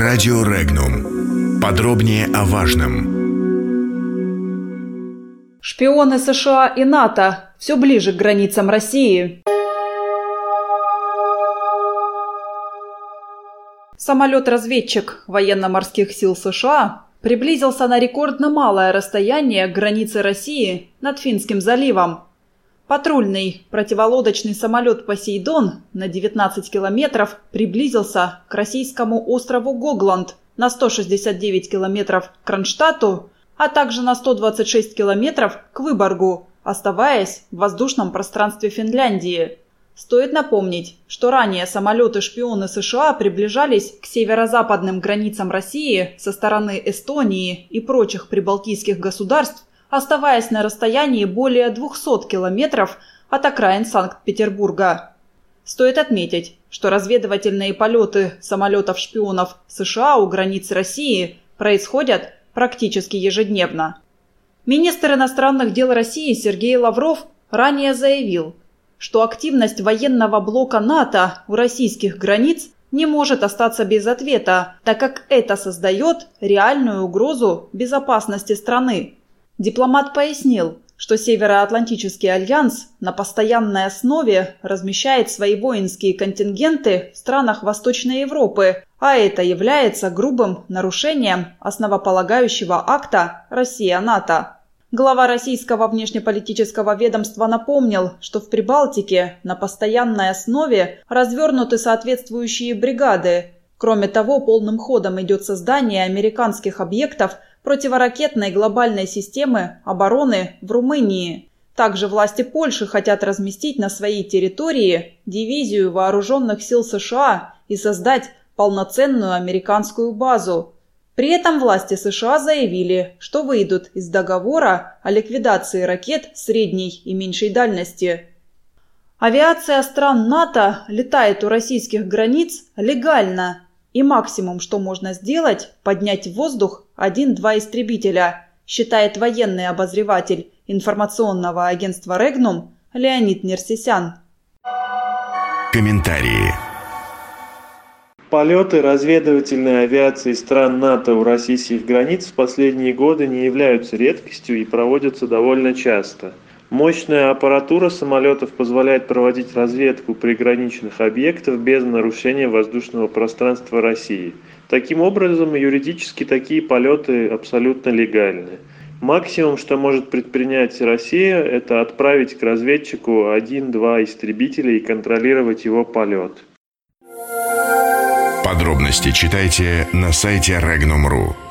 Радио Регнум. Подробнее о важном. Шпионы США и НАТО все ближе к границам России. Самолет-разведчик военно-морских сил США приблизился на рекордно малое расстояние к границе России над Финским заливом. Патрульный противолодочный самолет «Посейдон» на 19 километров приблизился к российскому острову Гогланд на 169 километров к Кронштадту, а также на 126 километров к Выборгу, оставаясь в воздушном пространстве Финляндии. Стоит напомнить, что ранее самолеты-шпионы США приближались к северо-западным границам России со стороны Эстонии и прочих прибалтийских государств, оставаясь на расстоянии более 200 километров от окраин Санкт-Петербурга. Стоит отметить, что разведывательные полеты самолетов-шпионов США у границ России происходят практически ежедневно. Министр иностранных дел России Сергей Лавров ранее заявил, что активность военного блока НАТО у российских границ не может остаться без ответа, так как это создает реальную угрозу безопасности страны. Дипломат пояснил, что Североатлантический альянс на постоянной основе размещает свои воинские контингенты в странах Восточной Европы, а это является грубым нарушением основополагающего акта Россия-НАТО. Глава российского внешнеполитического ведомства напомнил, что в Прибалтике на постоянной основе развернуты соответствующие бригады. Кроме того, полным ходом идет создание американских объектов противоракетной глобальной системы обороны в Румынии. Также власти Польши хотят разместить на своей территории дивизию вооруженных сил США и создать полноценную американскую базу. При этом власти США заявили, что выйдут из договора о ликвидации ракет средней и меньшей дальности. Авиация стран НАТО летает у российских границ легально, и максимум, что можно сделать, поднять в воздух один-два истребителя, считает военный обозреватель информационного агентства «Регнум» Леонид Нерсисян. Комментарии. Полеты разведывательной авиации стран НАТО у российских границ в последние годы не являются редкостью и проводятся довольно часто. Мощная аппаратура самолетов позволяет проводить разведку приграничных объектов без нарушения воздушного пространства России. Таким образом, юридически такие полеты абсолютно легальны. Максимум, что может предпринять Россия, это отправить к разведчику один-два истребителя и контролировать его полет. Подробности читайте на сайте Regnum.ru.